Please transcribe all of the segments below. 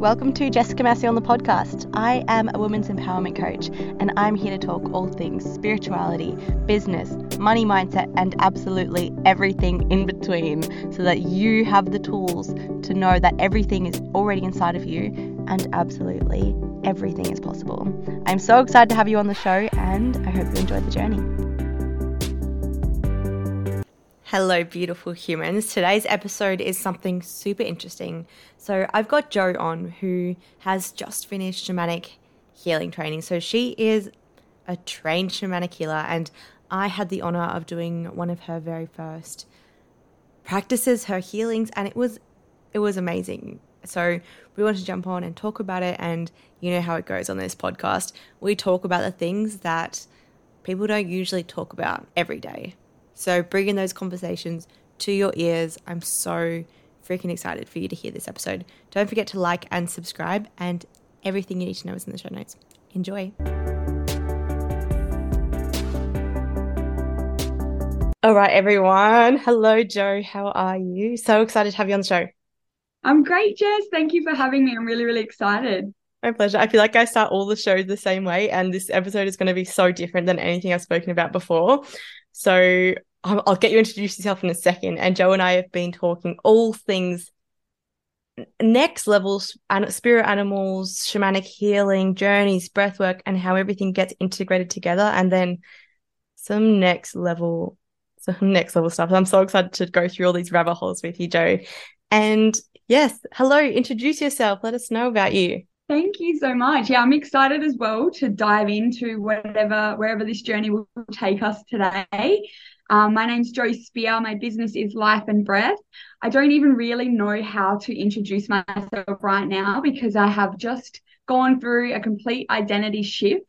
Welcome to Jessica Massey on the podcast. I am a women's empowerment coach and I'm here to talk all things spirituality, business, money mindset, and absolutely everything in between so that you have the tools to know that everything is already inside of you and absolutely everything is possible. I'm so excited to have you on the show and I hope you enjoyed the journey. Hello, beautiful humans. Today's episode is something super interesting. So, I've got Jo on who has just finished shamanic healing training. So, she is a trained shamanic healer, and I had the honor of doing one of her very first practices, her healings, and it was it was amazing. So, we want to jump on and talk about it and you know how it goes on this podcast. We talk about the things that people don't usually talk about every day. So bringing those conversations to your ears. I'm so freaking excited for you to hear this episode. Don't forget to like and subscribe, and everything you need to know is in the show notes. Enjoy. All right, everyone. Hello, Jo. How are you? So excited to have you on the show. I'm great, Jess. Thank you for having me. I'm really, really excited. My pleasure. I feel like I start all the shows the same way, and this episode is going to be so different than anything I've spoken about before. So I'll, I'll get you introduce yourself in a second. And Jo and I have been talking all things next levels and spirit animals, shamanic healing, journeys, breath work and how everything gets integrated together. And then some next level, some next level stuff. I'm so excited to go through all these rabbit holes with you, joe And yes, hello, introduce yourself. Let us know about you. Thank you so much. Yeah, I'm excited as well to dive into whatever, wherever this journey will take us today. Um, my name's Jo Spehr. My business is Life and Breath. I don't even really know how to introduce myself right now because I have just gone through a complete identity shift.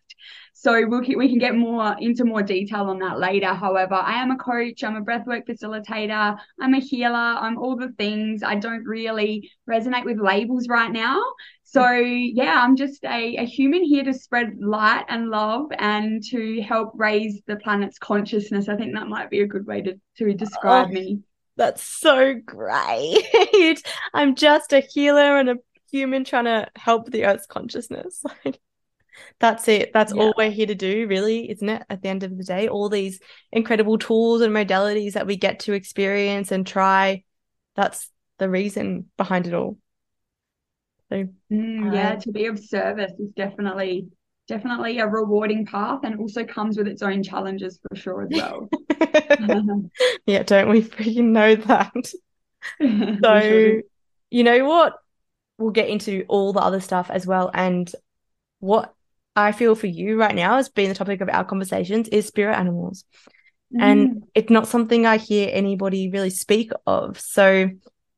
So we'll, we can get more into more detail on that later. However, I am a coach, I'm a breathwork facilitator, I'm a healer, I'm all the things. I don't really resonate with labels right now. So yeah, I'm just a, a human here to spread light and love and to help raise the planet's consciousness. I think that might be a good way to, to describe oh, me. That's so great. I'm just a healer and a human trying to help the earth's consciousness. that's it. That's yeah. all we're here to do, really, isn't it? At the end of the day, all these incredible tools and modalities that we get to experience and try. That's the reason behind it all. So mm, yeah, to be of service is definitely definitely a rewarding path and also comes with its own challenges for sure as well. yeah, don't we freaking know that? so you know what? We'll get into all the other stuff as well. And what I feel for you right now as being the topic of our conversations is spirit animals. Mm. And it's not something I hear anybody really speak of. So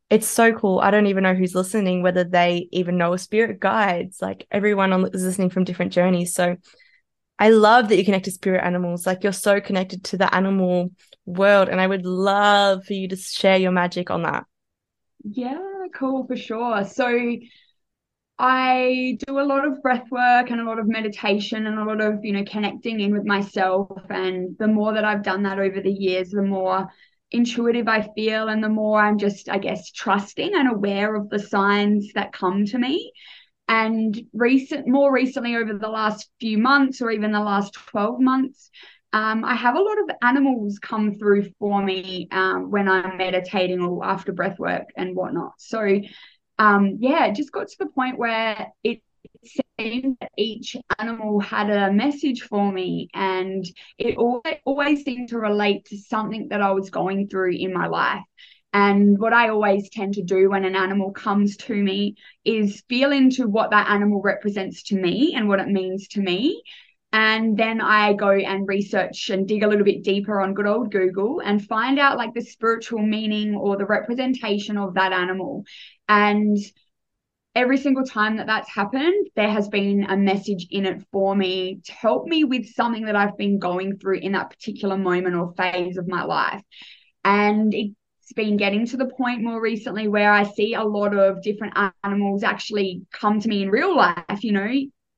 it's so cool. I don't even know who's listening, whether they even know a spirit guides. Like everyone on, is listening from different journeys. So I love that you connect to spirit animals. Like you're so connected to the animal world. And I would love for you to share your magic on that. Yeah, cool for sure. So I do a lot of breath work and a lot of meditation and a lot of, you know, connecting in with myself. And the more that I've done that over the years, the more intuitive I feel and the more I'm just, I guess, trusting and aware of the signs that come to me. And recent, more recently, over the last few months or even the last 12 months, um, I have a lot of animals come through for me um, when I'm meditating or after breath work and whatnot. So, um, yeah, it just got to the point where it seemed that each animal had a message for me and it always, always seemed to relate to something that I was going through in my life. And what I always tend to do when an animal comes to me is feel into what that animal represents to me and what it means to me. And then I go and research and dig a little bit deeper on good old Google and find out like the spiritual meaning or the representation of that animal. And every single time that that's happened, there has been a message in it for me to help me with something that I've been going through in that particular moment or phase of my life. And it's been getting to the point more recently where I see a lot of different animals actually come to me in real life, you know,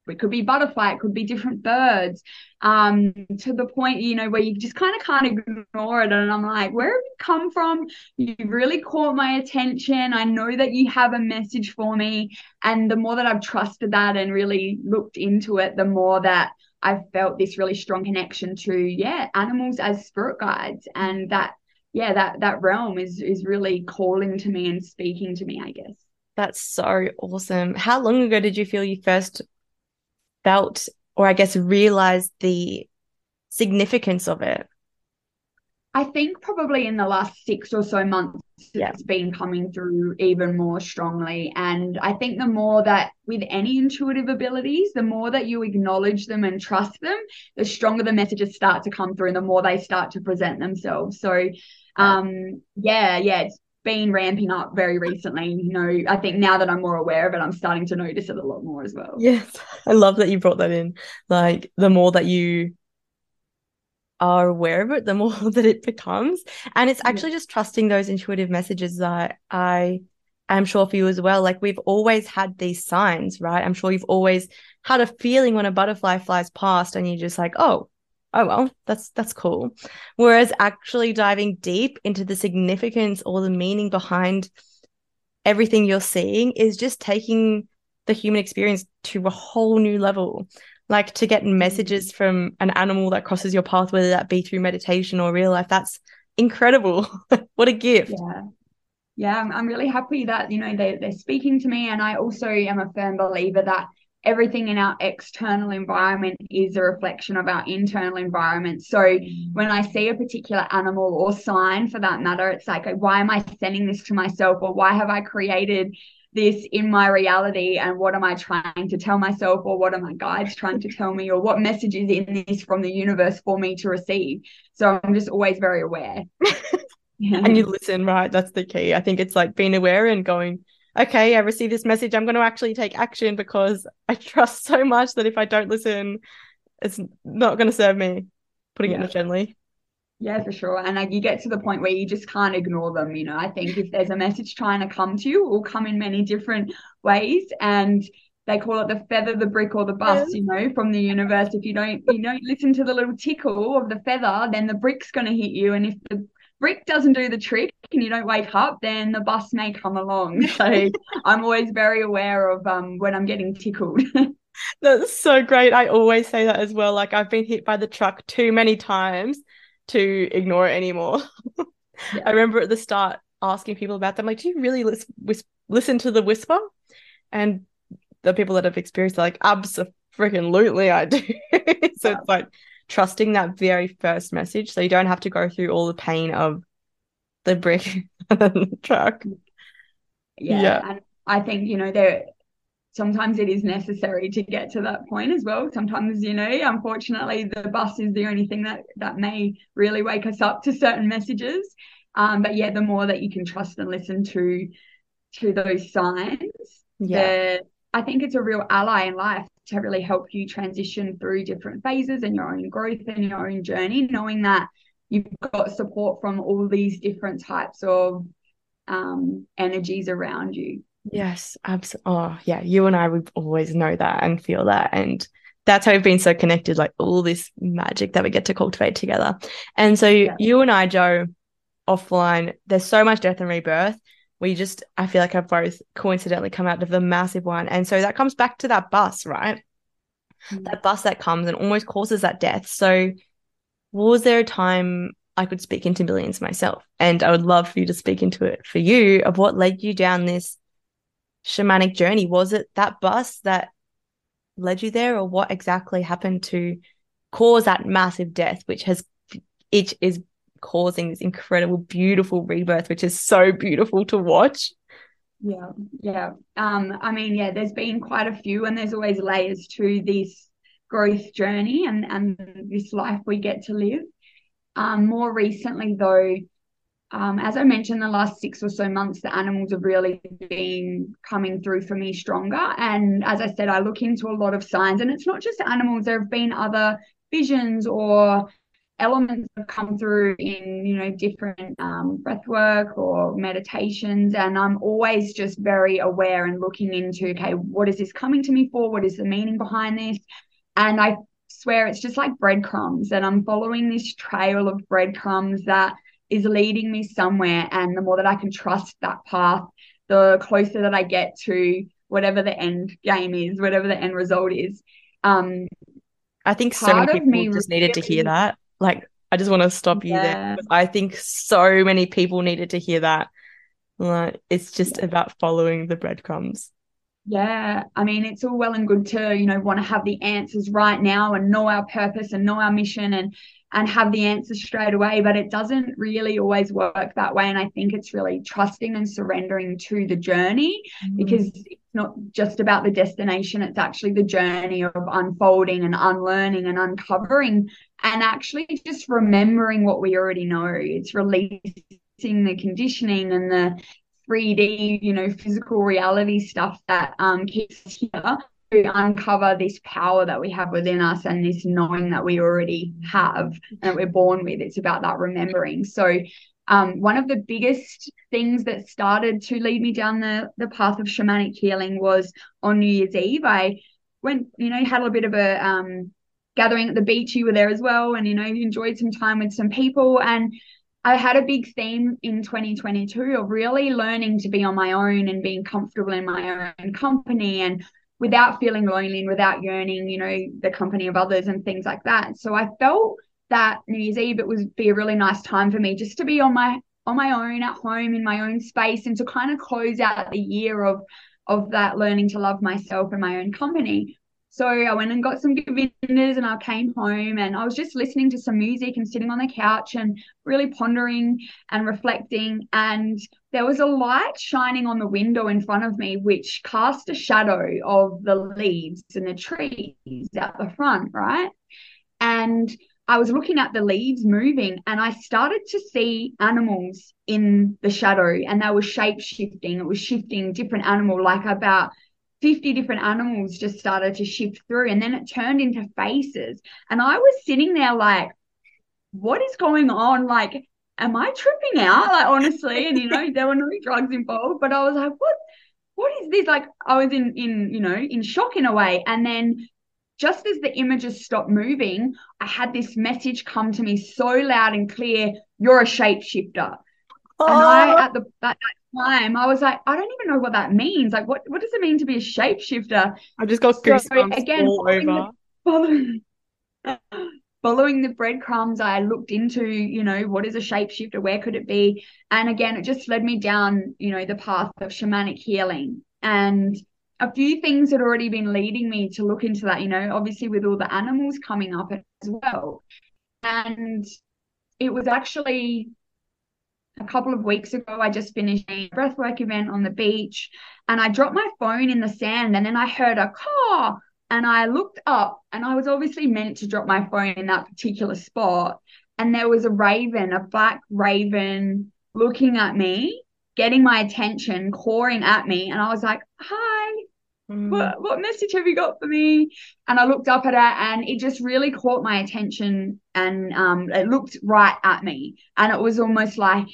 it could be butterfly, it could be different birds, um, to the point, you know, where you just kind of can't ignore it. And I'm like, where have you come from? You've really caught my attention. I know that you have a message for me. And the more that I've trusted that and really looked into it, the more that I've felt this really strong connection to, yeah, animals as spirit guides. And that, yeah, that that realm is is really calling to me and speaking to me, I guess. That's so awesome. How long ago did you feel you first felt or I guess realized the significance of it? I think probably in the last six or so months, yeah. it's been coming through even more strongly. And I think the more that with any intuitive abilities, the more that you acknowledge them and trust them, the stronger the messages start to come through and the more they start to present themselves. So, um, yeah, yeah, it's been ramping up very recently. You know, I think now that I'm more aware of it, I'm starting to notice it a lot more as well. Yes. I love that you brought that in. Like the more that you are aware of it, the more that it becomes. And it's actually yeah. just trusting those intuitive messages that I am sure for you as well. Like we've always had these signs, right? I'm sure you've always had a feeling when a butterfly flies past and you're just like, oh, oh well that's that's cool. Whereas actually diving deep into the significance or the meaning behind everything you're seeing is just taking the human experience to a whole new level. Like to get messages from an animal that crosses your path whether that be through meditation or real life that's incredible. What a gift. Yeah. Yeah I'm, really happy that you know they, they're speaking to me. And i also am a firm believer that everything in our external environment is a reflection of our internal environment. So when I see a particular animal or sign for that matter, it's like, why am I sending this to myself? Or why have I created this in my reality? And what am I trying to tell myself? Or what are my guides trying to tell me? Or what message is in this from the universe for me to receive? So I'm just always very aware. yeah. And you listen, right? That's the key. I think it's like being aware and going, okay, I received this message. I'm going to actually take action because I trust so much that if I don't listen, it's not going to serve me. Putting yeah. it gently. Yeah, for sure. And like you get to the point where you just can't ignore them. You know, I think if there's a message trying to come to you, it will come in many different ways. And they call it the feather, the brick, or the bus, you know, from the universe. If you don't, you don't listen to the little tickle of the feather, then the brick's going to hit you. And if the brick doesn't do the trick and you don't wake up, then the bus may come along. So I'm always very aware of um, when I'm getting tickled. That's so great. I always say that as well. Like I've been hit by the truck too many times to ignore it anymore. Yeah. I remember at the start asking people about them, like, do you really lis- whis- listen to the whisper? And the people that have experienced, like, absolutely, I do. so yeah. it's like trusting that very first message so you don't have to go through all the pain of the brick and the truck. Yeah, yeah. And I think, you know, there sometimes it is necessary to get to that point as well. Sometimes, you know, unfortunately the bus is the only thing that that may really wake us up to certain messages. Um, but yeah, the more that you can trust and listen to to those signs, yeah, I think it's a real ally in life to really help you transition through different phases and your own growth and your own journey, knowing that you've got support from all these different types of um, energies around you. Yes, absolutely. Oh, yeah. You and I would always know that and feel that. And that's how we've been so connected, like all this magic that we get to cultivate together. And so, yeah. you and I, Jo, offline, there's so much death and rebirth. We just, I feel like have both coincidentally come out of the massive one. And so that comes back to that bus, right? Mm-hmm. That bus that comes and almost causes that death. So, was there a time I could speak into millions myself? And I would love for you to speak into it for you of what led you down this shamanic journey? Was it that bus that led you there, or what exactly happened to cause that massive death, which has it is causing this incredible, beautiful rebirth, which is so beautiful to watch. Yeah, yeah. Um, I mean, yeah, there's been quite a few, and there's always layers to this growth journey and and this life we get to live. Um, more recently, though, um, as I mentioned, the last six or so months, the animals have really been coming through for me stronger. And as I said, I look into a lot of signs, and it's not just animals. There have been other visions or elements have come through in you know different um, breath work or meditations and i'm always just very aware and looking into okay what is this coming to me for? What is the meaning behind this? And i swear it's just like breadcrumbs and i'm following this trail of breadcrumbs that is leading me somewhere and the more that i can trust that path the closer that i get to whatever the end game is whatever the end result is. Um I think so many people just needed to hear that like, I just want to stop you yeah. there. I think so many people needed to hear that. Like, it's just yeah. about following the breadcrumbs. Yeah, I mean, it's all well and good to, you know, want to have the answers right now and know our purpose and know our mission and and have the answers straight away, but it doesn't really always work that way. And I think it's really trusting and surrendering to the journey mm. because it's not just about the destination, it's actually the journey of unfolding and unlearning and uncovering and actually just remembering what we already know. It's releasing the conditioning and the 3D, you know, physical reality stuff that um, keeps us here to uncover this power that we have within us and this knowing that we already have and that we're born with. It's about that remembering. So, um, one of the biggest things that started to lead me down the, the path of shamanic healing was on New Year's Eve. I went, you know, had a little bit of a um, gathering at the beach. You were there as well, and you know, you enjoyed some time with some people. And I had a big theme in 2022 of really learning to be on my own and being comfortable in my own company and without feeling lonely and without yearning, you know, the company of others and things like that. So I felt that New Year's Eve it would be a really nice time for me just to be on my on my own at home in my own space and to kind of close out the year of of that learning to love myself and my own company. So I went and got some Govinda's and I came home and I was just listening to some music and sitting on the couch and really pondering and reflecting. And there was a light shining on the window in front of me, which cast a shadow of the leaves and the trees at the front, right? And I was looking at the leaves moving and I started to see animals in the shadow and they were shape shifting. It was shifting different animal, like about 50 different animals just started to shift through and then it turned into faces. And I was sitting there like, what is going on? Like, am I tripping out? Like, honestly, and you know, there were no drugs involved, but I was like, what? What is this? Like, I was in, in, you know, in shock in a way. And then just as the images stopped moving, I had this message come to me so loud and clear you're a shapeshifter. Oh. And I, oh. at the at that time, I was like, I don't even know what that means. Like, what, what does it mean to be a shapeshifter? I just got goosebumps so, again, all following over. The, following, following the breadcrumbs, I looked into, you know, what is a shapeshifter? Where could it be? And again, it just led me down, you know, the path of shamanic healing. And a few things had already been leading me to look into that, you know, obviously with all the animals coming up as well. And it was actually a couple of weeks ago, I just finished a breathwork event on the beach and I dropped my phone in the sand and then I heard a car and I looked up and I was obviously meant to drop my phone in that particular spot. And there was a raven, a black raven looking at me, getting my attention, cawing at me. And I was like, hi, mm. what, what message have you got for me? And I looked up at it and it just really caught my attention and um, it looked right at me. And it was almost like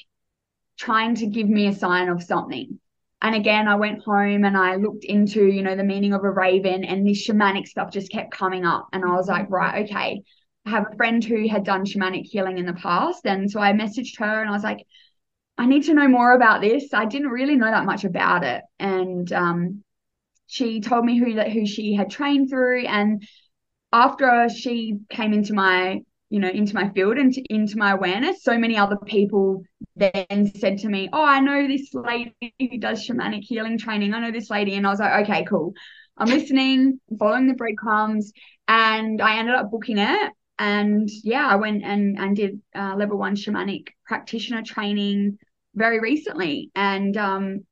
trying to give me a sign of something. And again, I went home and I looked into, you know, the meaning of a raven and this shamanic stuff just kept coming up. And I was like, right, okay. I have a friend who had done shamanic healing in the past. And so I messaged her and I was like, I need to know more about this. I didn't really know that much about it. And um, she told me who that who she had trained through. And after she came into my you know into my field and to, into my awareness. So many other people then said to me oh i know this lady who does shamanic healing training. I know this lady. And i was like okay cool. I'm listening following the breadcrumbs and i ended up booking it. And yeah i went and and did uh, level one shamanic practitioner training very recently. And um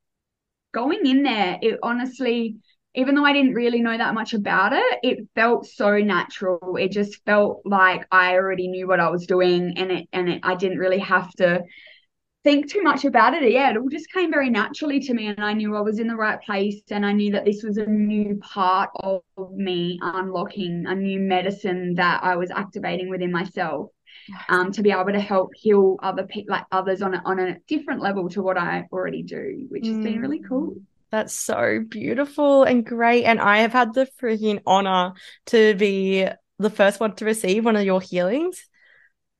going in there it honestly even though I didn't really know that much about it, it felt so natural. It just felt like I already knew what I was doing and it and it, I didn't really have to think too much about it. Yeah, it all just came very naturally to me and I knew I was in the right place and I knew that this was a new part of me unlocking a new medicine that I was activating within myself. um, to be able to help heal other people, like others on a, on a different level to what I already do, which has been really cool. That's so beautiful and great. And I have had the freaking honor to be the first one to receive one of your healings.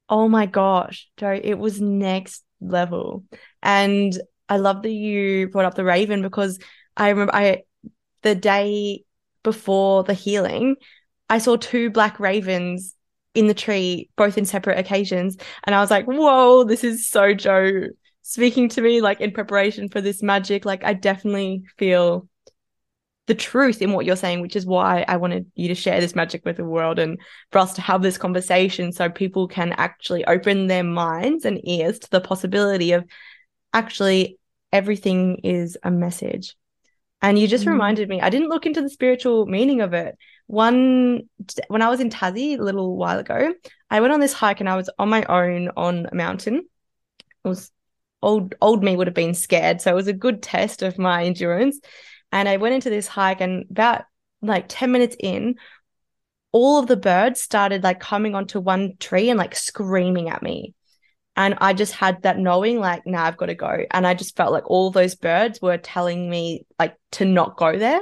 Oh my gosh, Jo, it was next level. And I love that you brought up the raven because I remember I the day before the healing, I saw two black ravens in the tree, both in separate occasions. And I was like, whoa, this is so Jo speaking to me, like in preparation for this magic. Like, I definitely feel the truth in what you're saying, which is why I wanted you to share this magic with the world and for us to have this conversation so people can actually open their minds and ears to the possibility of actually everything is a message. And you just mm. reminded me, I didn't look into the spiritual meaning of it. One, when I was in Tassie a little while ago, I went on this hike and I was on my own on a mountain. It was old, old me would have been scared. So it was a good test of my endurance. And I went into this hike and about like 10 minutes in, all of the birds started like coming onto one tree and like screaming at me. And I just had that knowing, like, now nah, I've got to go. And I just felt like all those birds were telling me, like, to not go there.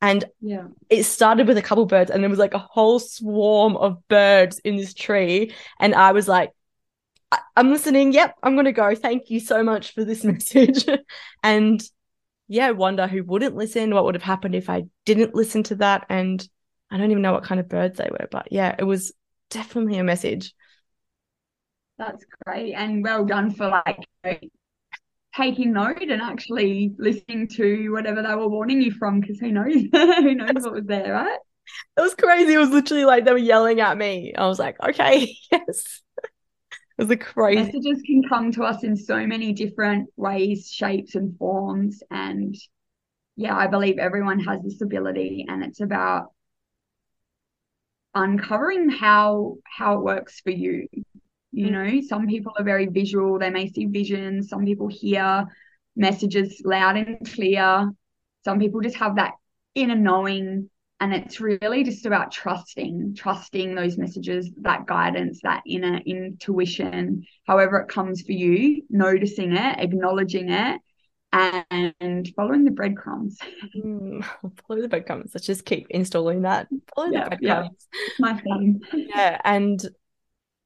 And yeah, it started with a couple birds, and there was like a whole swarm of birds in this tree. And I was like, I- am listening. Yep, I'm going to go. Thank you so much for this message. and yeah, wonder who wouldn't listen, what would have happened if I didn't listen to that. And I don't even know what kind of birds they were, but yeah, it was definitely a message. That's great. And well done for like taking note and actually listening to whatever they were warning you from because who knows who knows what was there right it was crazy it was literally like they were yelling at me i was like okay yes was a crazy. messages can come to us in so many different ways shapes and forms. And yeah i believe everyone has this ability and it's about uncovering how how it works for you. You know, mm. some people are very visual, they may see visions, some people hear messages loud and clear. Some people just have that inner knowing. And it's really just about trusting, trusting those messages, that guidance, that inner intuition, however it comes for you, noticing it, acknowledging it, and following the breadcrumbs. Mm, follow the breadcrumbs. Let's just keep installing that. Follow yeah, the breadcrumbs. Yeah. My thing. yeah. And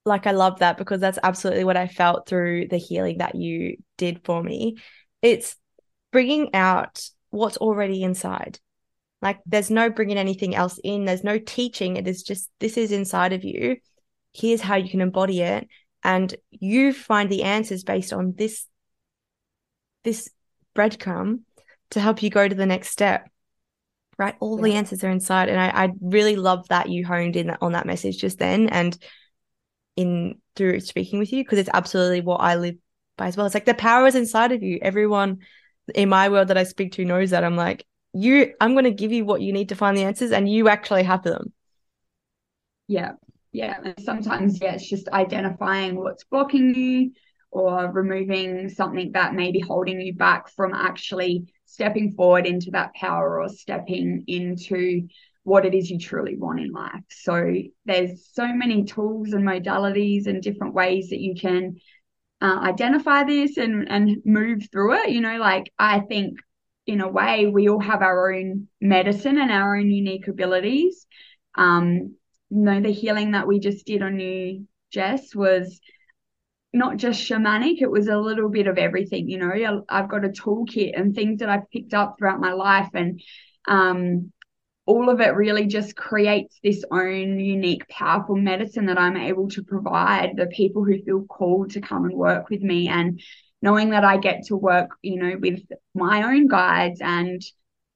like I love that because that's absolutely what I felt through the healing that you did for me. It's bringing out what's already inside. Like there's no bringing anything else in, there's no teaching. It is just this is inside of you. Here's how you can embody it and you find the answers based on this this breadcrumb to help you go to the next step right all yeah. the answers are inside and I, I really love that you honed in on that message just then and in through speaking with you because it's absolutely what I live by as well. It's like the power is inside of you. Everyone in my world that I speak to knows that. I'm like, you I'm gonna give you what you need to find the answers and you actually have them. Yeah. Yeah. And sometimes, yeah, it's just identifying what's blocking you or removing something that may be holding you back from actually stepping forward into that power or stepping into what it is you truly want in life. So there's so many tools and modalities and different ways that you can uh, identify this and and move through it. You know, like I think in a way we all have our own medicine and our own unique abilities. Um, you know, the healing that we just did on you, Jess, was not just shamanic, it was a little bit of everything. You know, I've got a toolkit and things that I've picked up throughout my life and um all of it really just creates this own unique, powerful medicine that I'm able to provide the people who feel called to come and work with me. And knowing that I get to work, you know, with my own guides and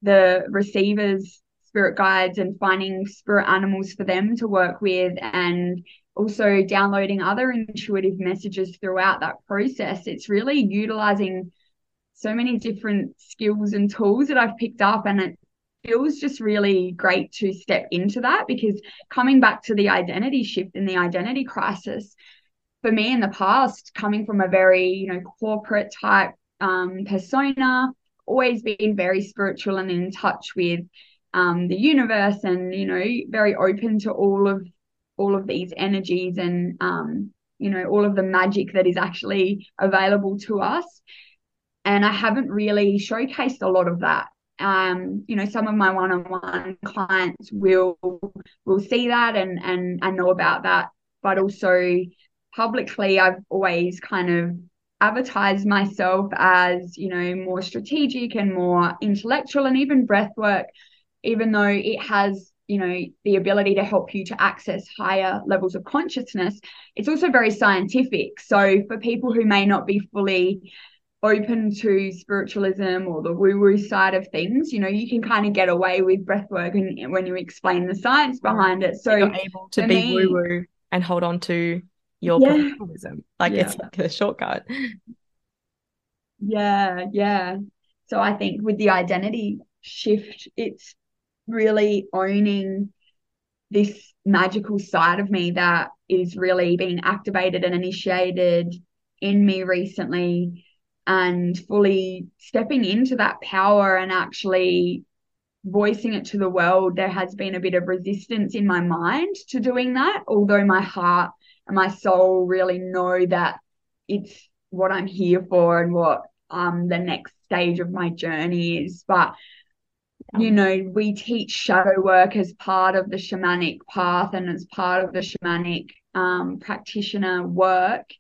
the receivers, spirit guides, and finding spirit animals for them to work with, and also downloading other intuitive messages throughout that process. It's really utilizing so many different skills and tools that I've picked up, and it feels just really great to step into that because coming back to the identity shift and the identity crisis for me in the past coming from a very you know corporate type um, persona always been very spiritual and in touch with um, the universe and you know very open to all of all of these energies and um, you know, all of the magic that is actually available to us. And I haven't really showcased a lot of that. Um, you know, some of my one-on-one clients will will see that and and and know about that, but also publicly, I've always kind of advertised myself as, you know, more strategic and more intellectual and even breathwork, even though it has you know the ability to help you to access higher levels of consciousness it's also very scientific. So for people who may not be fully open to spiritualism or the woo woo side of things you know you can kind of get away with breathwork and when you explain the science behind it. So you're able to be woo woo and hold on to your yeah. professionalism like yeah. it's like a shortcut yeah yeah so i think with the identity shift it's really owning this magical side of me that is really being activated and initiated in me recently and fully stepping into that power and actually voicing it to the world there has been a bit of resistance in my mind to doing that although my heart and my soul really know that it's what I'm here for and what um the next stage of my journey is but you know, we teach shadow work as part of the shamanic path and as part of the shamanic um, practitioner work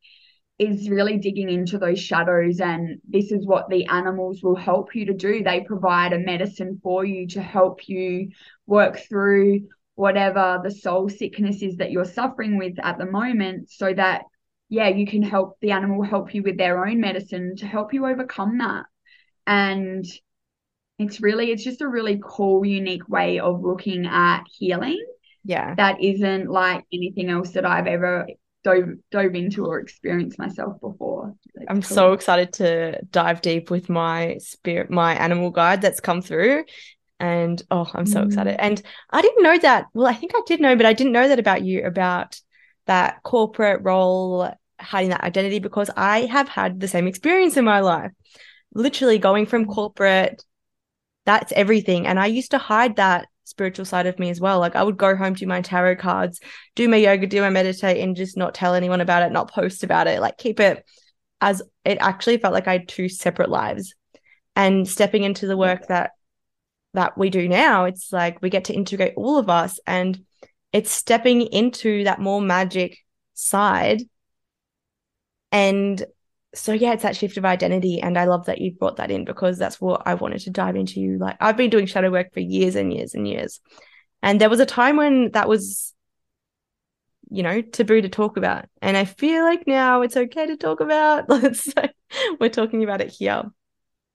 is really digging into those shadows. And this is what the animals will help you to do. They provide a medicine for you to help you work through whatever the soul sickness is that you're suffering with at the moment so that yeah you can help the animal help you with their own medicine to help you overcome that. And it's really it's just a really cool unique way of looking at healing yeah. that isn't like anything else that i've ever dove dove into or experienced myself before. It's i'm cool. so excited to dive deep with my spirit my animal guide that's come through and oh i'm so mm. excited and i didn't know that well i think i did know but i didn't know that about you about that corporate role hiding that identity because i have had the same experience in my life literally going from corporate that's everything. And I used to hide that spiritual side of me as well. Like I would go home, do my tarot cards, do my yoga, do my meditate, and just not tell anyone about it, not post about it, like keep it as it actually felt like I had two separate lives. And stepping into the work that that we do now, it's like we get to integrate all of us and it's stepping into that more magic side and so yeah, it's that shift of identity. And I love that you brought that in because that's what I wanted to dive into. You Like I've been doing shadow work for years and years and years. And there was a time when that was, you know, taboo to talk about. And I feel like now it's okay to talk about. Let's so we're talking about it here.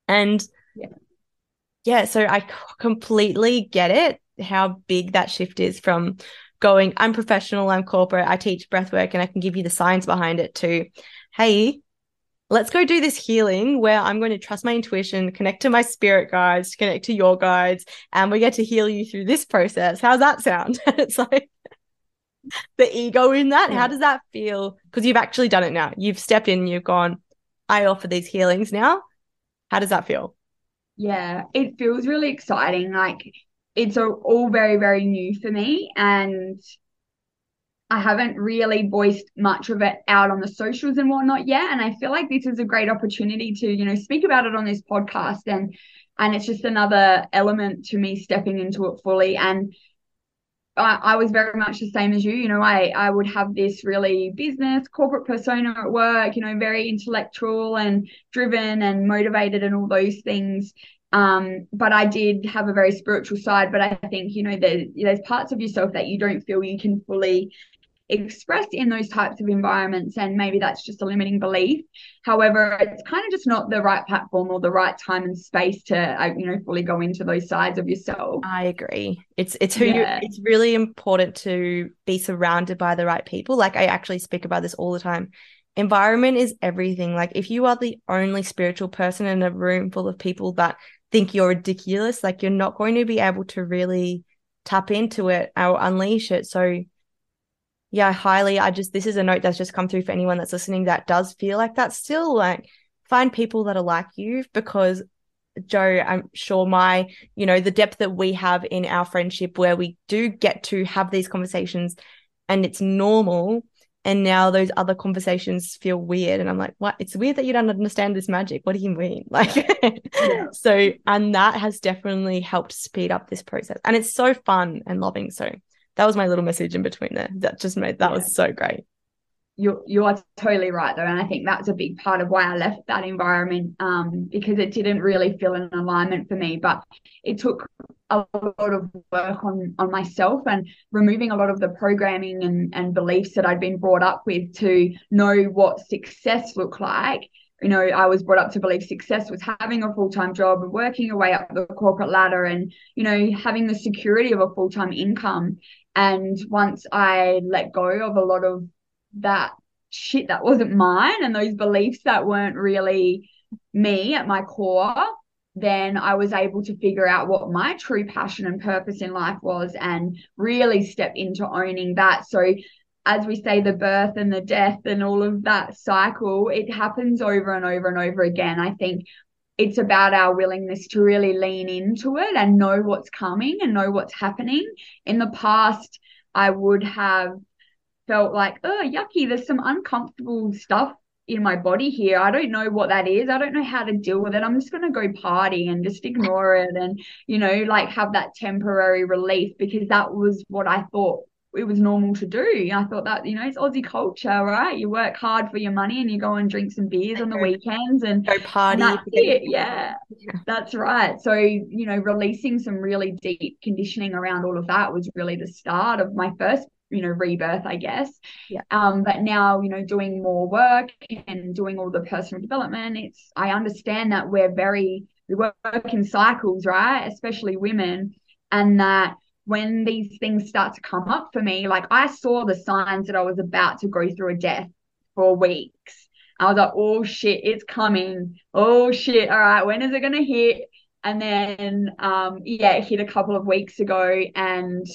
And yeah. Yeah. So I completely get it, how big that shift is from going, I'm professional, I'm corporate, I teach breath work, and I can give you the science behind it to, hey, let's go do this healing where I'm going to trust my intuition, connect to my spirit guides, connect to your guides, and we get to heal you through this process. How's that sound? it's like the ego in that. Yeah. How does that feel? Because you've actually done it now. You've stepped in, you've gone, I offer these healings now. How does that feel? Yeah, it feels really exciting. Like it's all very, very new for me. And I haven't really voiced much of it out on the socials and whatnot yet. And I feel like this is a great opportunity to, you know, speak about it on this podcast. And and it's just another element to me stepping into it fully. And I, I was very much the same as you. You know, I I would have this really business corporate persona at work, you know, very intellectual and driven and motivated and all those things um but i did have a very spiritual side but i think you know there, there's parts of yourself that you don't feel you can fully expressed in those types of environments and maybe that's just a limiting belief. However it's kind of just not the right platform or the right time and space to uh, you know fully go into those sides of yourself. I agree. It's it's who yeah. you it's really important to be surrounded by the right people. Like i actually speak about this all the time. Environment is everything. Like if you are the only spiritual person in a room full of people that think you're ridiculous like you're not going to be able to really tap into it or unleash it. So yeah, highly. I just, this is a note that's just come through for anyone that's listening that does feel like that still. Like, find people that are like you because Jo, I'm sure my, you know, the depth that we have in our friendship where we do get to have these conversations and it's normal And now those other conversations feel weird. And I'm like, what? It's weird that you don't understand this magic. What do you mean? Like, yeah. so, and that has definitely helped speed up this process. And it's so fun and loving. So that was my little message in between there. That just made, that yeah. was so great you're you are totally right though and i think that's a big part of why i left that environment um, because it didn't really feel an alignment for me but it took a lot of work on on myself and removing a lot of the programming and, and beliefs that i'd been brought up with to know what success looked like you know i was brought up to believe success was having a full-time job and working your way up the corporate ladder and you know having the security of a full-time income and once i let go of a lot of that shit that wasn't mine and those beliefs that weren't really me at my core, then I was able to figure out what my true passion and purpose in life was and really step into owning that. So, as we say, the birth and the death and all of that cycle, it happens over and over and over again. I think it's about our willingness to really lean into it and know what's coming and know what's happening. In the past, I would have felt like, oh, yucky, there's some uncomfortable stuff in my body here. I don't know what that is. I don't know how to deal with it. I'm just going to go party and just ignore it and, you know, like have that temporary relief because that was what I thought it was normal to do. I thought that, you know, it's Aussie culture, right? You work hard for your money and you go and drink some beers on the weekends and go party. And. Yeah, yeah, that's right. So, you know, releasing some really deep conditioning around all of that was really the start of my first you know rebirth i guess yeah um but now you know doing more work and doing all the personal development it's i understand that we're very we work in cycles right especially women and that when these things start to come up for me like i saw the signs that i was about to go through a death for weeks. I was like oh shit it's coming. Oh shit. All right when is it going to hit? And then um yeah it hit a couple of weeks ago and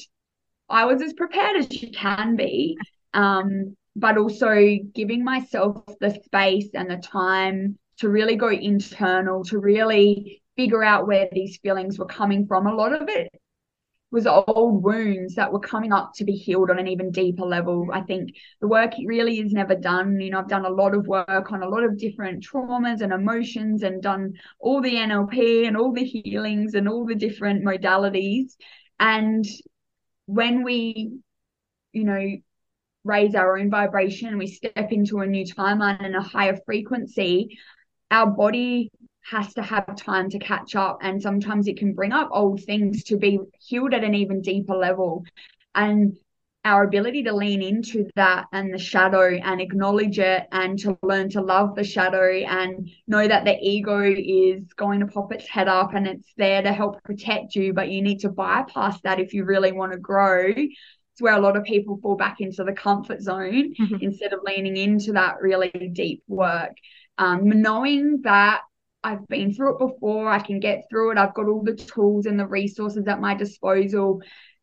I was as prepared as you can be, um, but also giving myself the space and the time to really go internal, to really figure out where these feelings were coming from. A lot of it was old wounds that were coming up to be healed on an even deeper level. I think the work really is never done. You know, I've done a lot of work on a lot of different traumas and emotions and done all the NLP and all the healings and all the different modalities. And when we, you know, raise our own vibration, and we step into a new timeline and a higher frequency, our body has to have time to catch up. And sometimes it can bring up old things to be healed at an even deeper level. And our ability to lean into that and the shadow and acknowledge it and to learn to love the shadow and know that the ego is going to pop its head up and it's there to help protect you, but you need to bypass that if you really want to grow. It's where a lot of people fall back into the comfort zone mm-hmm. instead of leaning into that really deep work. Um, knowing that I've been through it before, I can get through it, I've got all the tools and the resources at my disposal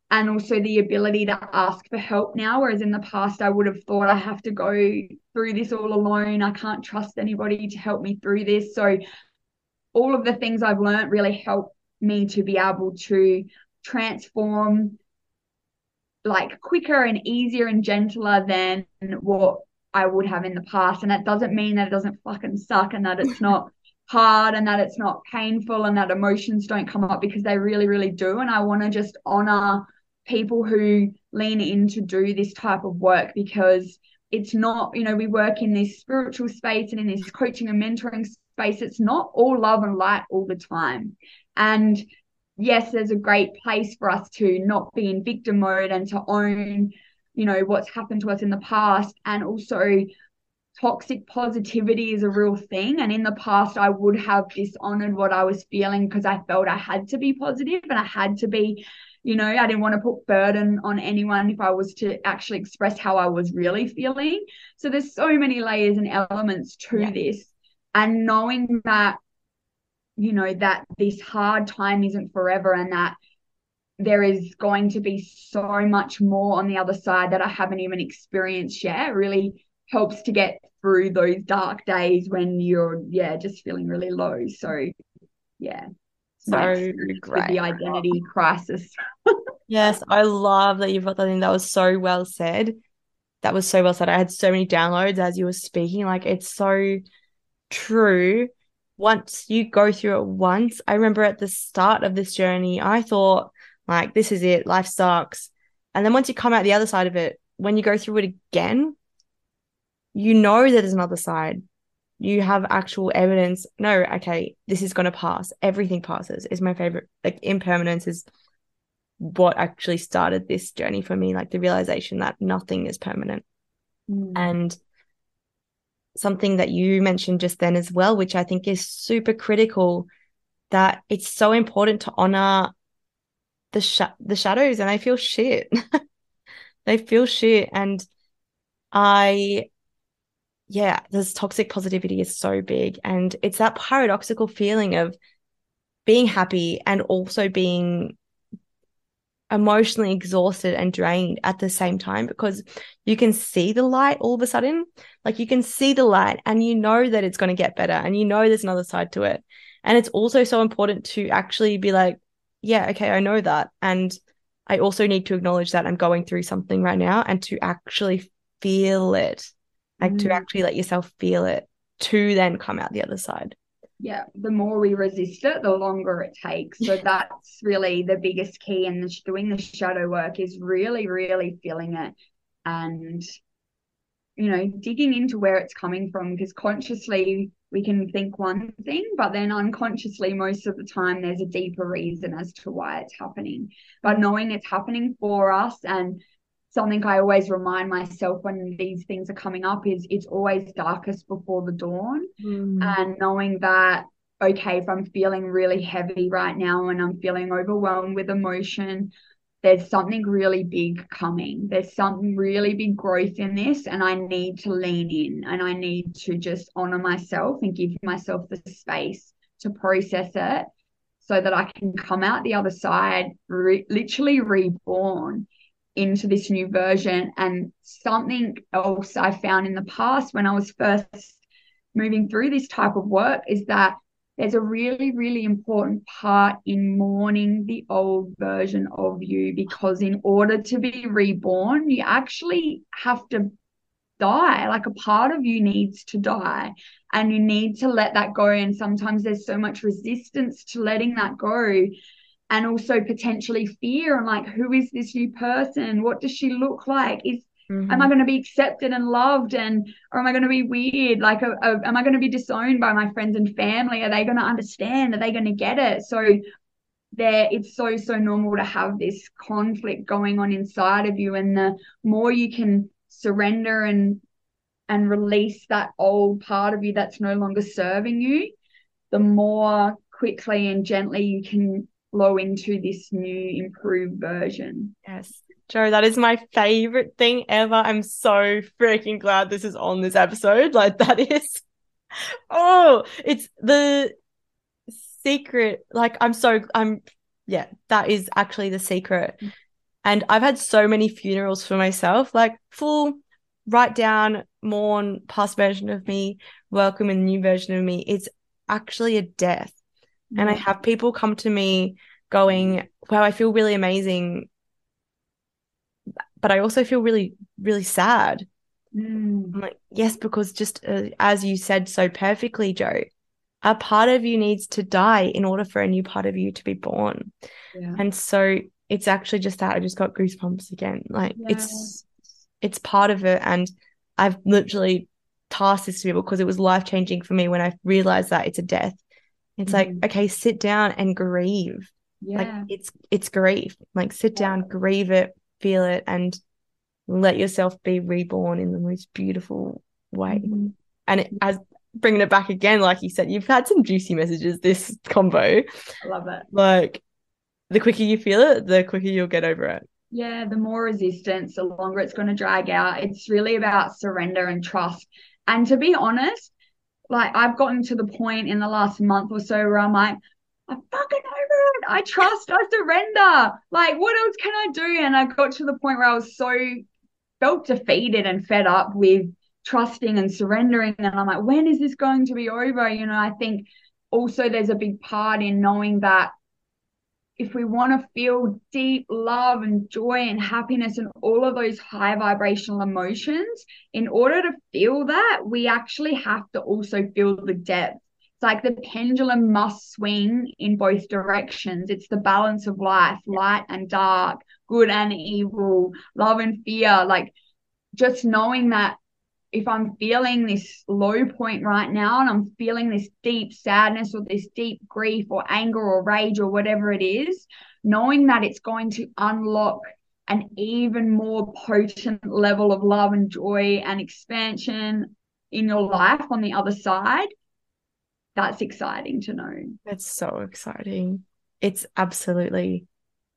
and also the ability to ask for help now. Whereas in the past, I would have thought I have to go through this all alone. I can't trust anybody to help me through this. So, all of the things I've learned really help me to be able to transform like quicker and easier and gentler than what I would have in the past. And that doesn't mean that it doesn't fucking suck and that it's not hard and that it's not painful and that emotions don't come up because they really, really do. And I want to just honor people who lean in to do this type of work because it's not, you know, we work in this spiritual space and in this coaching and mentoring space. It's not all love and light all the time. And yes, there's a great place for us to not be in victim mode and to own, you know, what's happened to us in the past and also toxic positivity is a real thing. And in the past, I would have dishonored what I was feeling because I felt I had to be positive and I had to be you know i didn't want to put burden on anyone if i was to actually express how i was really feeling so there's so many layers and elements to yeah. this and knowing that you know that this hard time isn't forever and that there is going to be so much more on the other side that i haven't even experienced yet really helps to get through those dark days when you're yeah just feeling really low so yeah so great. the identity crisis. yes, I love that you've got that in. That was so well said. that was so well said. I had so many downloads as you were speaking. Like it's so true. Once you go through it once, I remember at the start of this journey, I thought like this is it, life sucks. And then once you come out the other side of it, when you go through it again, you know that there's another side. You have actual evidence. No, okay, this is going to pass. Everything passes. Is my favorite. Like impermanence is what actually started this journey for me. Like the realization that nothing is permanent. Mm. And something that you mentioned just then as well, which I think is super critical, that it's so important to honor the sh- the shadows, and I feel shit. they feel shit, and I yeah, this toxic positivity is so big. And it's that paradoxical feeling of being happy and also being emotionally exhausted and drained at the same time because you can see the light all of a sudden. Like you can see the light and you know that it's going to get better and you know there's another side to it. And it's also so important to actually be like, yeah, okay, I know that. And I also need to acknowledge that I'm going through something right now and to actually feel it like mm. to actually let yourself feel it to then come out the other side. Yeah the more we resist it the longer it takes. So that's really the biggest key in the, doing the shadow work is really really feeling it and you know digging into where it's coming from because consciously we can think one thing but then unconsciously most of the time there's a deeper reason as to why it's happening. But knowing it's happening for us and something I always remind myself when these things are coming up is it's always darkest before the dawn. Mm. And knowing that, okay, if I'm feeling really heavy right now and I'm feeling overwhelmed with emotion, there's something really big coming. There's something really big growth in this, and I need to lean in and I need to just honor myself and give myself the space to process it so that I can come out the other side re- literally reborn into this new version. And something else I found in the past when I was first moving through this type of work is that there's a really, really important part in mourning the old version of you because in order to be reborn, you actually have to die. Like a part of you needs to die and you need to let that go. And sometimes there's so much resistance to letting that go and also potentially fear and like who is this new person? What does she look like? Is mm-hmm. am i going to be accepted and loved and or am i going to be weird? Like a, a, am i going to be disowned by my friends and family? Are they going to understand? Are they going to get it? So there it's so so normal to have this conflict going on inside of you and the more you can surrender and and release that old part of you that's no longer serving you the more quickly and gently you can flow into this new improved version. Yes. Jo, that is my favorite thing ever. I'm so freaking glad this is on this episode. Like that is oh, it's the secret. Like I'm so I'm yeah, that is actually the secret. Mm. And I've had so many funerals for myself, like full write down, mourn, past version of me, welcome a new version of me. It's actually a death. And I have people come to me going, wow, I feel really amazing. But I also feel really, really sad. Mm. I'm like, yes, because just uh, as you said so perfectly, Jo, a part of you needs to die in order for a new part of you to be born. Yeah. And so it's actually just that I just got goosebumps again. Like yeah. it's it's part of it. And I've literally tasked this to people because it was life changing for me when I realized that it's a death. It's mm-hmm. like, okay, sit down and grieve. Yeah. Like it's it's grief. Like sit down, grieve it, feel it, and let yourself be reborn in the most beautiful way. Mm-hmm. And it, as bringing it back again, like you said, you've had some juicy messages this combo. I love it. Like the quicker you feel it, the quicker you'll get over it. Yeah, the more resistance, the longer it's going to drag out. It's really about surrender and trust. And to be honest, like I've gotten to the point in the last month or so where I'm like, I'm fucking over it. I trust, I surrender. Like, what else can I do? And I got to the point where I was so felt defeated and fed up with trusting and surrendering. And I'm like, when is this going to be over? You know, I think also there's a big part in knowing that if we want to feel deep love and joy and happiness and all of those high vibrational emotions, in order to feel that, we actually have to also feel the depth. It's like the pendulum must swing in both directions. It's the balance of life, light and dark, good and evil, love and fear. Like just knowing that if I'm feeling this low point right now and I'm feeling this deep sadness or this deep grief or anger or rage or whatever it is, knowing that it's going to unlock an even more potent level of love and joy and expansion in your life on the other side, that's exciting to know. It's so exciting. It's absolutely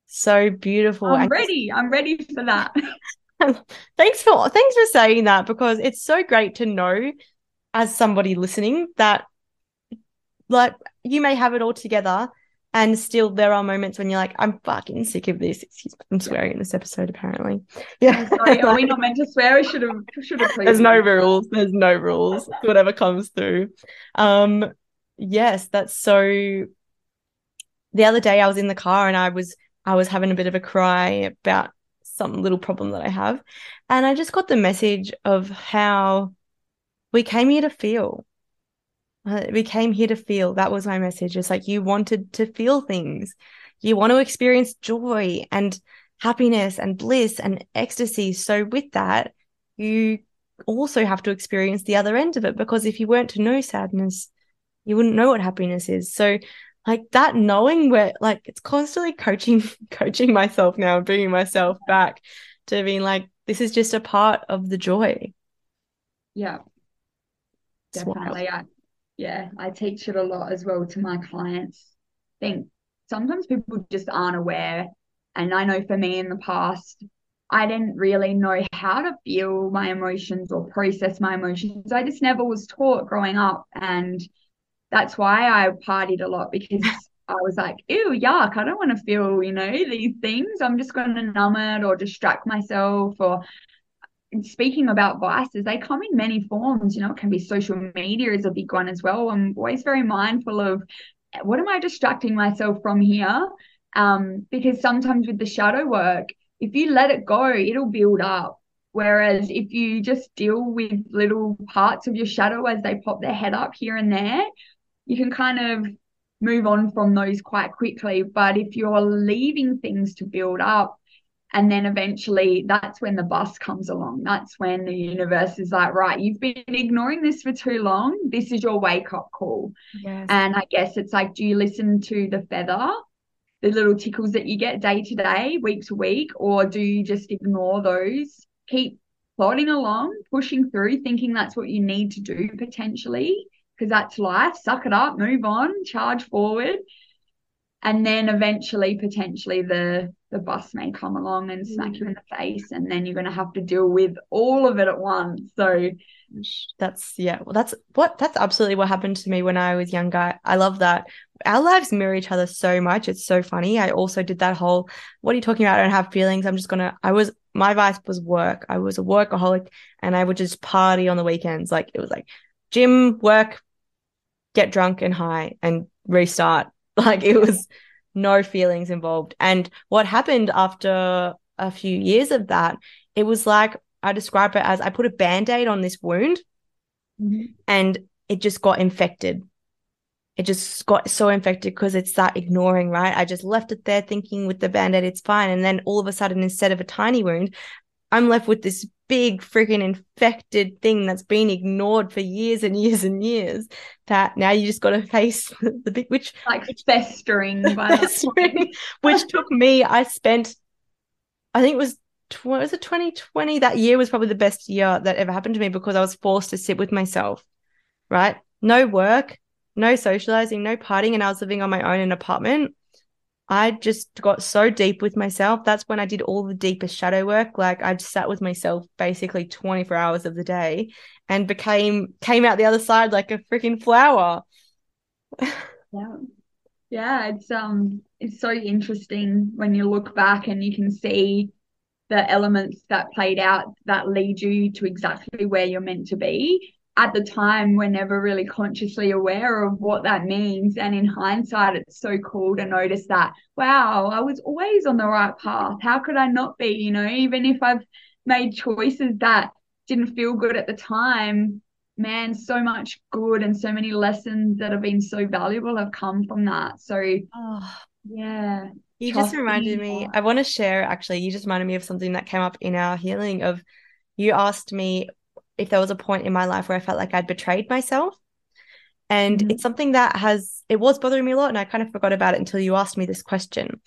so beautiful. I'm ready. I'm ready for that. thanks for thanks for saying that because it's so great to know as somebody listening that like you may have it all together and still there are moments when you're like i'm fucking sick of this. Excuse me i'm swearing in this episode apparently. Yeah. Sorry. Are we not meant to swear. We should have should have there's no rules. There's no rules. Whatever comes through. Um yes that's so the other day i was in the car and i was i was having a bit of a cry about some little problem that I have. And I just got the message of how we came here to feel. Uh, we came here to feel. That was my message. It's like you wanted to feel things. You want to experience joy and happiness and bliss and ecstasy. So, with that, you also have to experience the other end of it because if you weren't to know sadness, you wouldn't know what happiness is. So, like that knowing where like it's constantly coaching coaching myself now and bringing myself back to being like this is just a part of the joy. Yeah. Definitely. I, yeah i teach it a lot as well to my clients. I think sometimes people just aren't aware. And i know for me in the past i didn't really know how to feel my emotions or process my emotions. I just never was taught growing up. And that's why I partied a lot because I was like, ew, yuck, I don't want to feel, you know, these things. I'm just going to numb it or distract myself. Or speaking about vices, they come in many forms. You know, it can be social media is a big one as well. I'm always very mindful of what am I distracting myself from here? Um, because sometimes with the shadow work, if you let it go, it'll build up. Whereas if you just deal with little parts of your shadow as they pop their head up here and there, you can kind of move on from those quite quickly. But if you're leaving things to build up, and then eventually that's when the bus comes along. That's when the universe is like, right, you've been ignoring this for too long. This is your wake up call. Yes. And I guess it's like, do you listen to the feather, the little tickles that you get day to day, week to week, or do you just ignore those? Keep plodding along, pushing through, thinking that's what you need to do potentially because that's life. Suck it up, move on, charge forward. And then eventually, potentially, the the bus may come along and smack you in the mm. face, and then you're going to have to deal with all of it at once. So that's yeah, well, that's what that's absolutely what happened to me when I was younger. I love that our lives mirror each other so much. It's so funny. I also did that whole what are you talking about? I don't have feelings. I'm just gonna. I was my vice was work. I was a workaholic, and I would just party on the weekends. Like it was like gym, work, get drunk and high and restart. Like it was no feelings involved. And what happened after a few years of that, it was like I describe it as I put a band aid on this wound mm-hmm. and it just got infected. It just got so infected because it's that ignoring, right? I just left it there thinking with the band aid, it's fine. And then all of a sudden, instead of a tiny wound, I'm left with this big freaking infected thing that's been ignored for years and years and years that now you just got to face the big which like festering, festering which took me I spent I think it was what was it 2020 that year was probably the best year that ever happened to me because I was forced to sit with myself right? No work no socializing no partying and I was living on my own in an apartment I just got so deep with myself. That's when I did all the deepest shadow work. Like I just sat with myself basically 24 hours of the day and became came out the other side like a freaking flower. yeah. Yeah, it's um it's so interesting when you look back and you can see the elements that played out that lead you to exactly where you're meant to be. At the time we're never really consciously aware of what that means. And in hindsight it's so cool to notice that wow i was always on the right path. How could i not be? You know even if i've made choices that didn't feel good at the time man so much good and so many lessons that have been so valuable have come from that. So oh, yeah you just reminded me i want to share actually you just reminded me of something that came up in our healing of you asked me if there was a point in my life where I felt like I'd betrayed myself. And mm-hmm. it's something that has, it was bothering me a lot. And I kind of forgot about it until you asked me this question.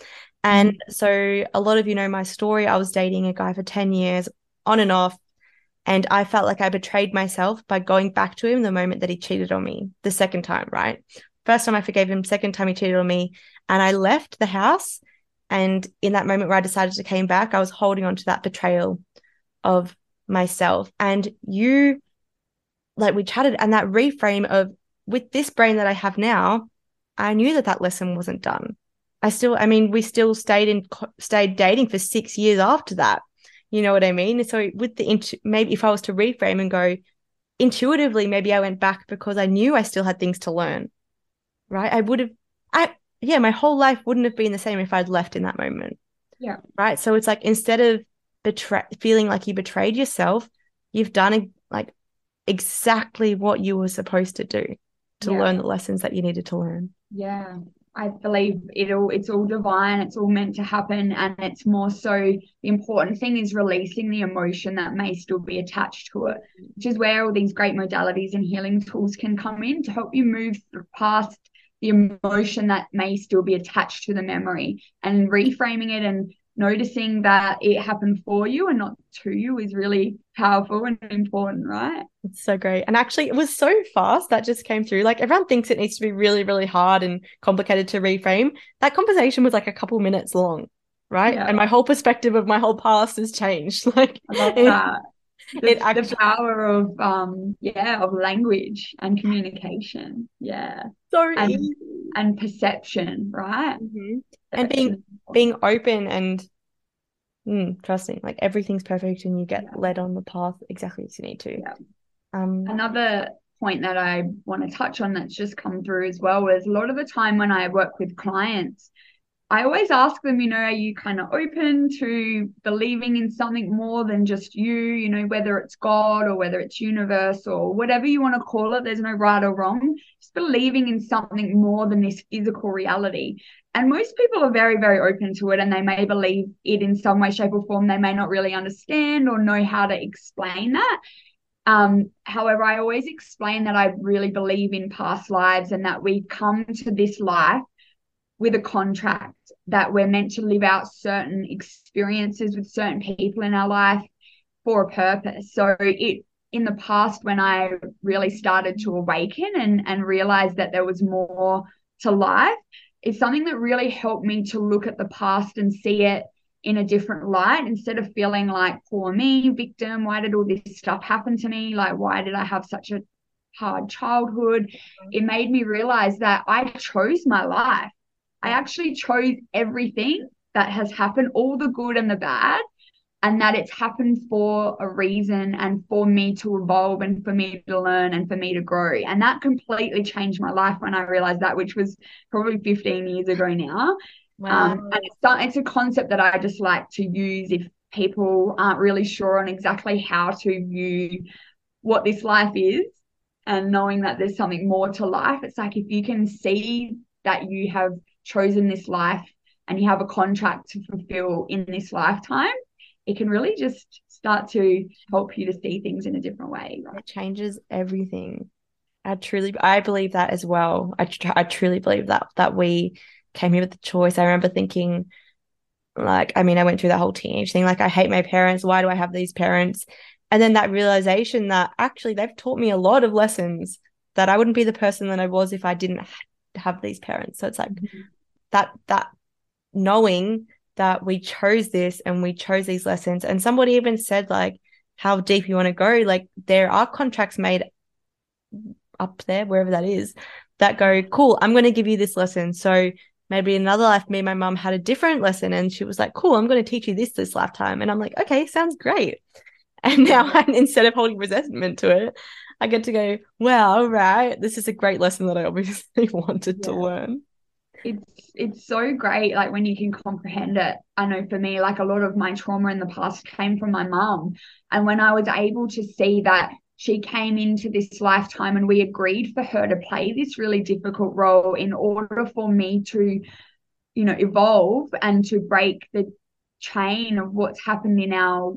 And mm-hmm. so a lot of you know my story. I was dating a guy for 10 years on and off. And I felt like I betrayed myself by going back to him the moment that he cheated on me the second time, right? First time I forgave him, second time he cheated on me. And I left the house. And in that moment where I decided to came back, I was holding on to that betrayal of myself. And you, like, we chatted, and that reframe of with this brain that I have now, I knew that that lesson wasn't done. I still, I mean, we still stayed in, stayed dating for six years after that. You know what I mean? So with the, maybe if I was to reframe and go intuitively, maybe I went back because I knew I still had things to learn, right? I would have, I, yeah, my whole life wouldn't have been the same if I'd left in that moment. Yeah. Right. So it's like instead of betray feeling like you betrayed yourself, you've done like exactly what you were supposed to do to yeah. learn the lessons that you needed to learn. Yeah. I believe it all it's all divine, it's all meant to happen. And it's more so the important thing is releasing the emotion that may still be attached to it, which is where all these great modalities and healing tools can come in to help you move past the emotion that may still be attached to the memory and reframing it and noticing that it happened for you and not to you is really powerful and important, right? It's so great. And actually, it was so fast that just came through. Like, everyone thinks it needs to be really, really hard and complicated to reframe. That conversation was like a couple minutes long, right? Yeah. And my whole perspective of my whole past has changed. Like, it, the, it actually, the power of um yeah of language and communication yeah so and, and perception right mm-hmm. and being being open and mm, trusting like everything's perfect and you get yeah. led on the path exactly as you need to yeah. um another point that i want to touch on that's just come through as well is a lot of the time when i work with clients I always ask them, you know, are you kind of open to believing in something more than just you, you know, whether it's God or whether it's universe or whatever you want to call it, there's no right or wrong, just believing in something more than this physical reality. And most people are very, very open to it and they may believe it in some way, shape, or form. They may not really understand or know how to explain that. Um, however, I always explain that I really believe in past lives and that we come to this life with a contract that we're meant to live out certain experiences with certain people in our life for a purpose. So it in the past when I really started to awaken and and realize that there was more to life, it's something that really helped me to look at the past and see it in a different light instead of feeling like poor me, victim, why did all this stuff happen to me? Like why did I have such a hard childhood? Mm-hmm. It made me realize that I chose my life. I actually chose everything that has happened, all the good and the bad, and that it's happened for a reason and for me to evolve and for me to learn and for me to grow. And that completely changed my life when I realized that, which was probably 15 years ago now. Wow. Um, and it's, it's a concept that I just like to use if people aren't really sure on exactly how to view what this life is and knowing that there's something more to life. It's like if you can see that you have chosen this life and you have a contract to fulfill in this lifetime, it can really just start to help you to see things in a different way. Right? It changes everything. I truly, I believe that as well. I, tr- I truly believe that that we came here with the choice. I remember thinking, like, I mean, I went through that whole teenage thing. Like, I hate my parents. Why do I have these parents? And then that realization that actually they've taught me a lot of lessons that I wouldn't be the person that I was if I didn't have these parents. So it's like, mm-hmm that that knowing that we chose this and we chose these lessons and somebody even said like how deep you want to go like there are contracts made up there wherever that is that go cool i'm going to give you this lesson so maybe another life me and my mom had a different lesson and she was like cool i'm going to teach you this this lifetime and i'm like okay sounds great and now I'm, instead of holding resentment to it I get to go, wow, right. This is a great lesson that I obviously wanted yeah. to learn. It's it's so great, like when you can comprehend it. I know for me, like a lot of my trauma in the past came from my mom. And when I was able to see that she came into this lifetime and we agreed for her to play this really difficult role in order for me to, you know, evolve and to break the chain of what's happened in our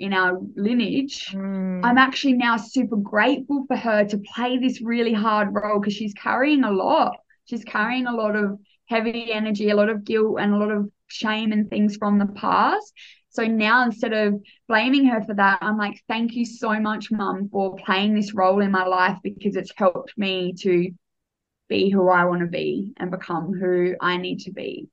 in our lineage, mm. I'm actually now super grateful for her to play this really hard role because she's carrying a lot. She's carrying a lot of heavy energy, a lot of guilt, and a lot of shame and things from the past. So now instead of blaming her for that, I'm like, thank you so much, mum, for playing this role in my life because it's helped me to be who I want to be and become who I need to be.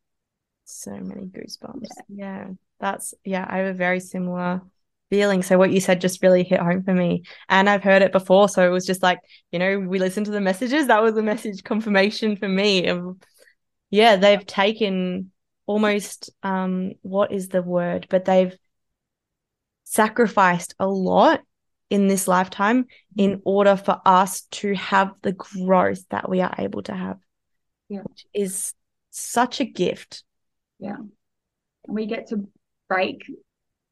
So many goosebumps. Yeah. yeah. That's, yeah, I have a very similar feeling. So what you said just really hit home for me. And I've heard it before. So it was just like, you know, we listened to the messages. That was a message confirmation for me of yeah, they've taken almost um what is the word? But they've sacrificed a lot in this lifetime in mm-hmm. order for us to have the growth that we are able to have. Yeah. Which is such a gift. Yeah. And We get to break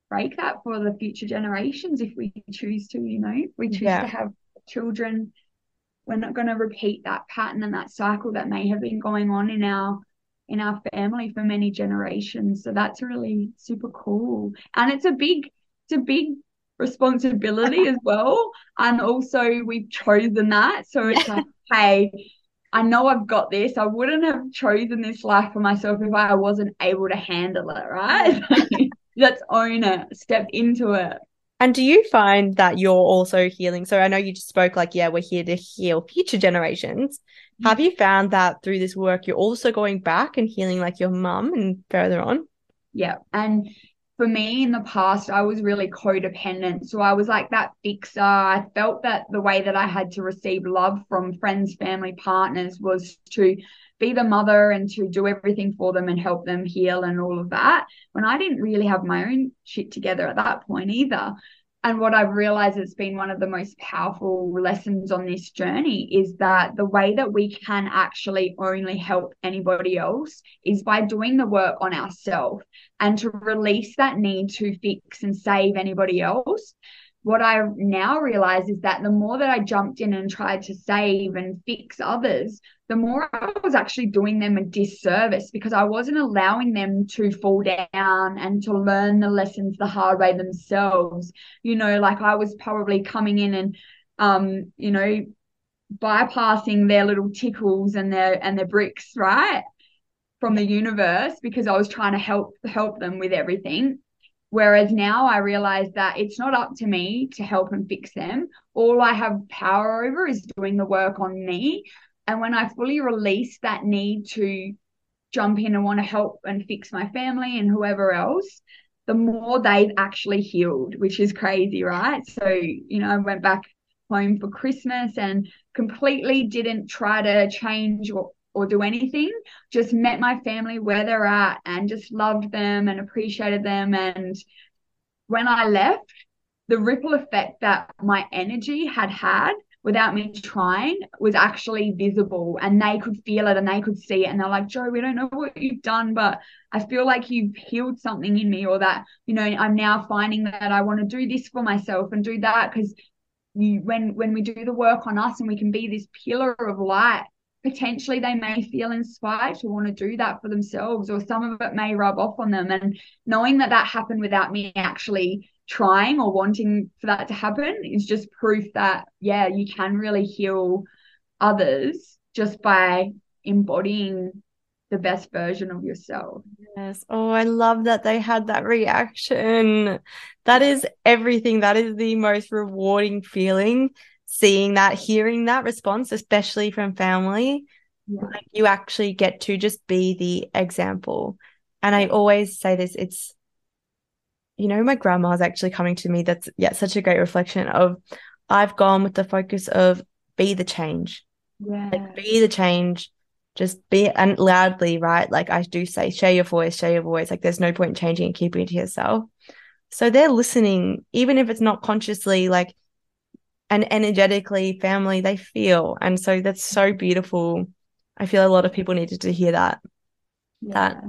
break that for the future generations if we choose to, you know, we choose yeah. to have children, we're not going to repeat that pattern and that cycle that may have been going on in our in our family for many generations. So that's really super cool. And it's a big, it's a big responsibility as well. And also we've chosen that. So it's like, hey, I know I've got this. I wouldn't have chosen this life for myself if I wasn't able to handle it, right? let's own it, step into it. And do you find that you're also healing? So I know you just spoke like, yeah, we're here to heal future generations. Mm-hmm. Have you found that through this work, you're also going back and healing like your mum and further on? Yeah. And for me in the past, I was really codependent. So I was like that fixer. I felt that the way that I had to receive love from friends, family, partners was to be the mother and to do everything for them and help them heal and all of that when I didn't really have my own shit together at that point either. And what I've realized has been one of the most powerful lessons on this journey is that the way that we can actually only help anybody else is by doing the work on ourselves and to release that need to fix and save anybody else what I now realize is that the more that I jumped in and tried to save and fix others, the more I was actually doing them a disservice because I wasn't allowing them to fall down and to learn the lessons the hard way themselves. You know, like I was probably coming in and, um, you know, bypassing their little tickles and their and their bricks, right? From the universe because I was trying to help help them with everything Whereas now I realize that it's not up to me to help and fix them. All I have power over is doing the work on me. And when I fully release that need to jump in and want to help and fix my family and whoever else, the more they've actually healed, which is crazy, right? So, you know, I went back home for Christmas and completely didn't try to change or or do anything, just met my family where they're at and just loved them and appreciated them. And when I left, the ripple effect that my energy had had without me trying was actually visible and they could feel it and they could see it and they're like Jo we don't know what you've done but i feel like you've healed something in me or that you know i'm now finding that i want to do this for myself and do that because you when when we do the work on us and we can be this pillar of light potentially they may feel inspired to want to do that for themselves or some of it may rub off on them and knowing that that happened without me actually trying or wanting for that to happen is just proof that yeah you can really heal others just by embodying the best version of yourself. Yes. Oh, I love that they had that reaction. That is everything. That is the most rewarding feeling seeing that, hearing that response, especially from family, yeah. like you actually get to just be the example. And I always say this, it's you know, my grandma's actually coming to me. That's yeah, such a great reflection of I've gone with the focus of be the change. Yeah. Like be the change. Just be and loudly, right? Like I do say, share your voice, share your voice. Like there's no point in changing and keeping it to yourself. So they're listening, even if it's not consciously like and energetically family they feel. And so that's so beautiful. I feel a lot of people needed to hear that. Yeah.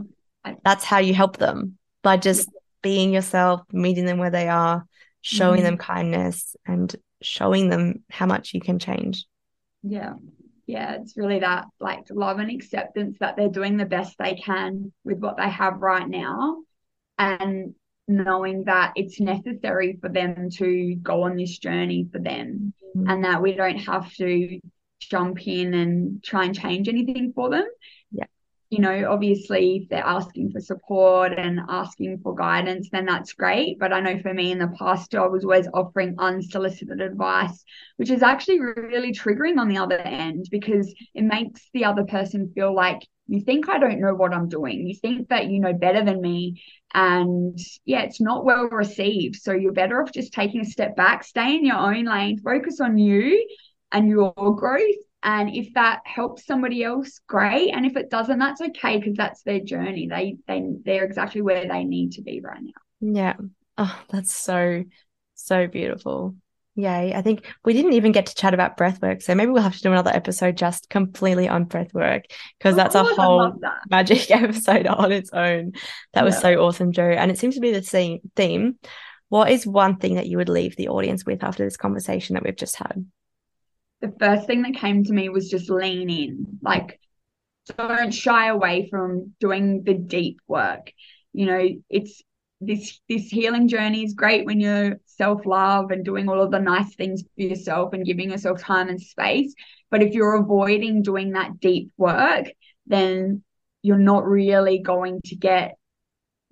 That that's how you help them by just yeah. being yourself, meeting them where they are, showing mm. them kindness and showing them how much you can change. Yeah. Yeah, it's really that like love and acceptance that they're doing the best they can with what they have right now and knowing that it's necessary for them to go on this journey for them mm-hmm. and that we don't have to jump in and try and change anything for them. Yeah. You know, obviously, if they're asking for support and asking for guidance, then that's great. But I know for me in the past, I was always offering unsolicited advice, which is actually really triggering on the other end because it makes the other person feel like you think I don't know what I'm doing. You think that you know better than me. And yeah, it's not well received. So you're better off just taking a step back, stay in your own lane, focus on you and your growth. And if that helps somebody else, great. And if it doesn't, that's okay because that's their journey. They they they're exactly where they need to be right now. Yeah. Oh, that's so so beautiful. Yay. I think we didn't even get to chat about breath work. So maybe we'll have to do another episode just completely on breath work because oh, that's a whole magic episode on its own. That yeah. was so awesome, Jo. And it seems to be the same theme. What is one thing that you would leave the audience with after this conversation that we've just had? The first thing that came to me was just lean in. Like, don't shy away from doing the deep work. You know, it's this this healing journey is great when you're self-love and doing all of the nice things for yourself and giving yourself time and space but if you're avoiding doing that deep work then you're not really going to get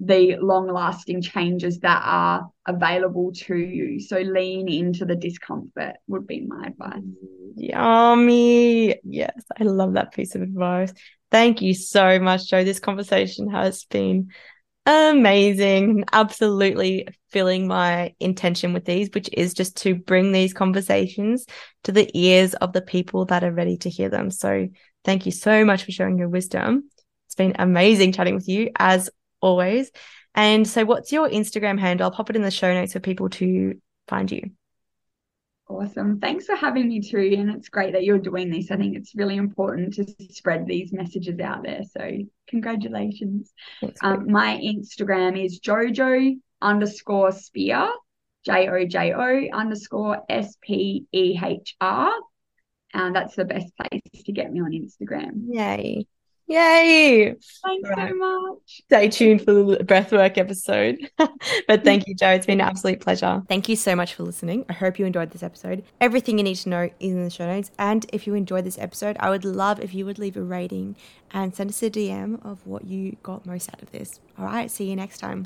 the long lasting changes that are available to you so lean into the discomfort would be my advice yummy yes i love that piece of advice thank you so much Jo. this conversation has been amazing. Absolutely filling my intention with these, which is just to bring these conversations to the ears of the people that are ready to hear them. So thank you so much for sharing your wisdom. It's been amazing chatting with you as always. And so, what's your Instagram handle? I'll pop it in the show notes for people to find you. Awesome. Thanks for having me too. And it's great that you're doing this. I think it's really important to spread these messages out there. So congratulations. Um, my Instagram is Jojo underscore Spehr, J O J O underscore S P E H R. And that's the best place to get me on Instagram. Yay. Yay! Thanks right. so much. Stay tuned for the breathwork episode. but thank mm. you, Jo. It's been an absolute pleasure. Thank you so much for listening. I hope you enjoyed this episode. Everything you need to know is in the show notes. And if you enjoyed this episode, I would love if you would leave a rating and send us a DM of what you got most out of this. All right, see you next time.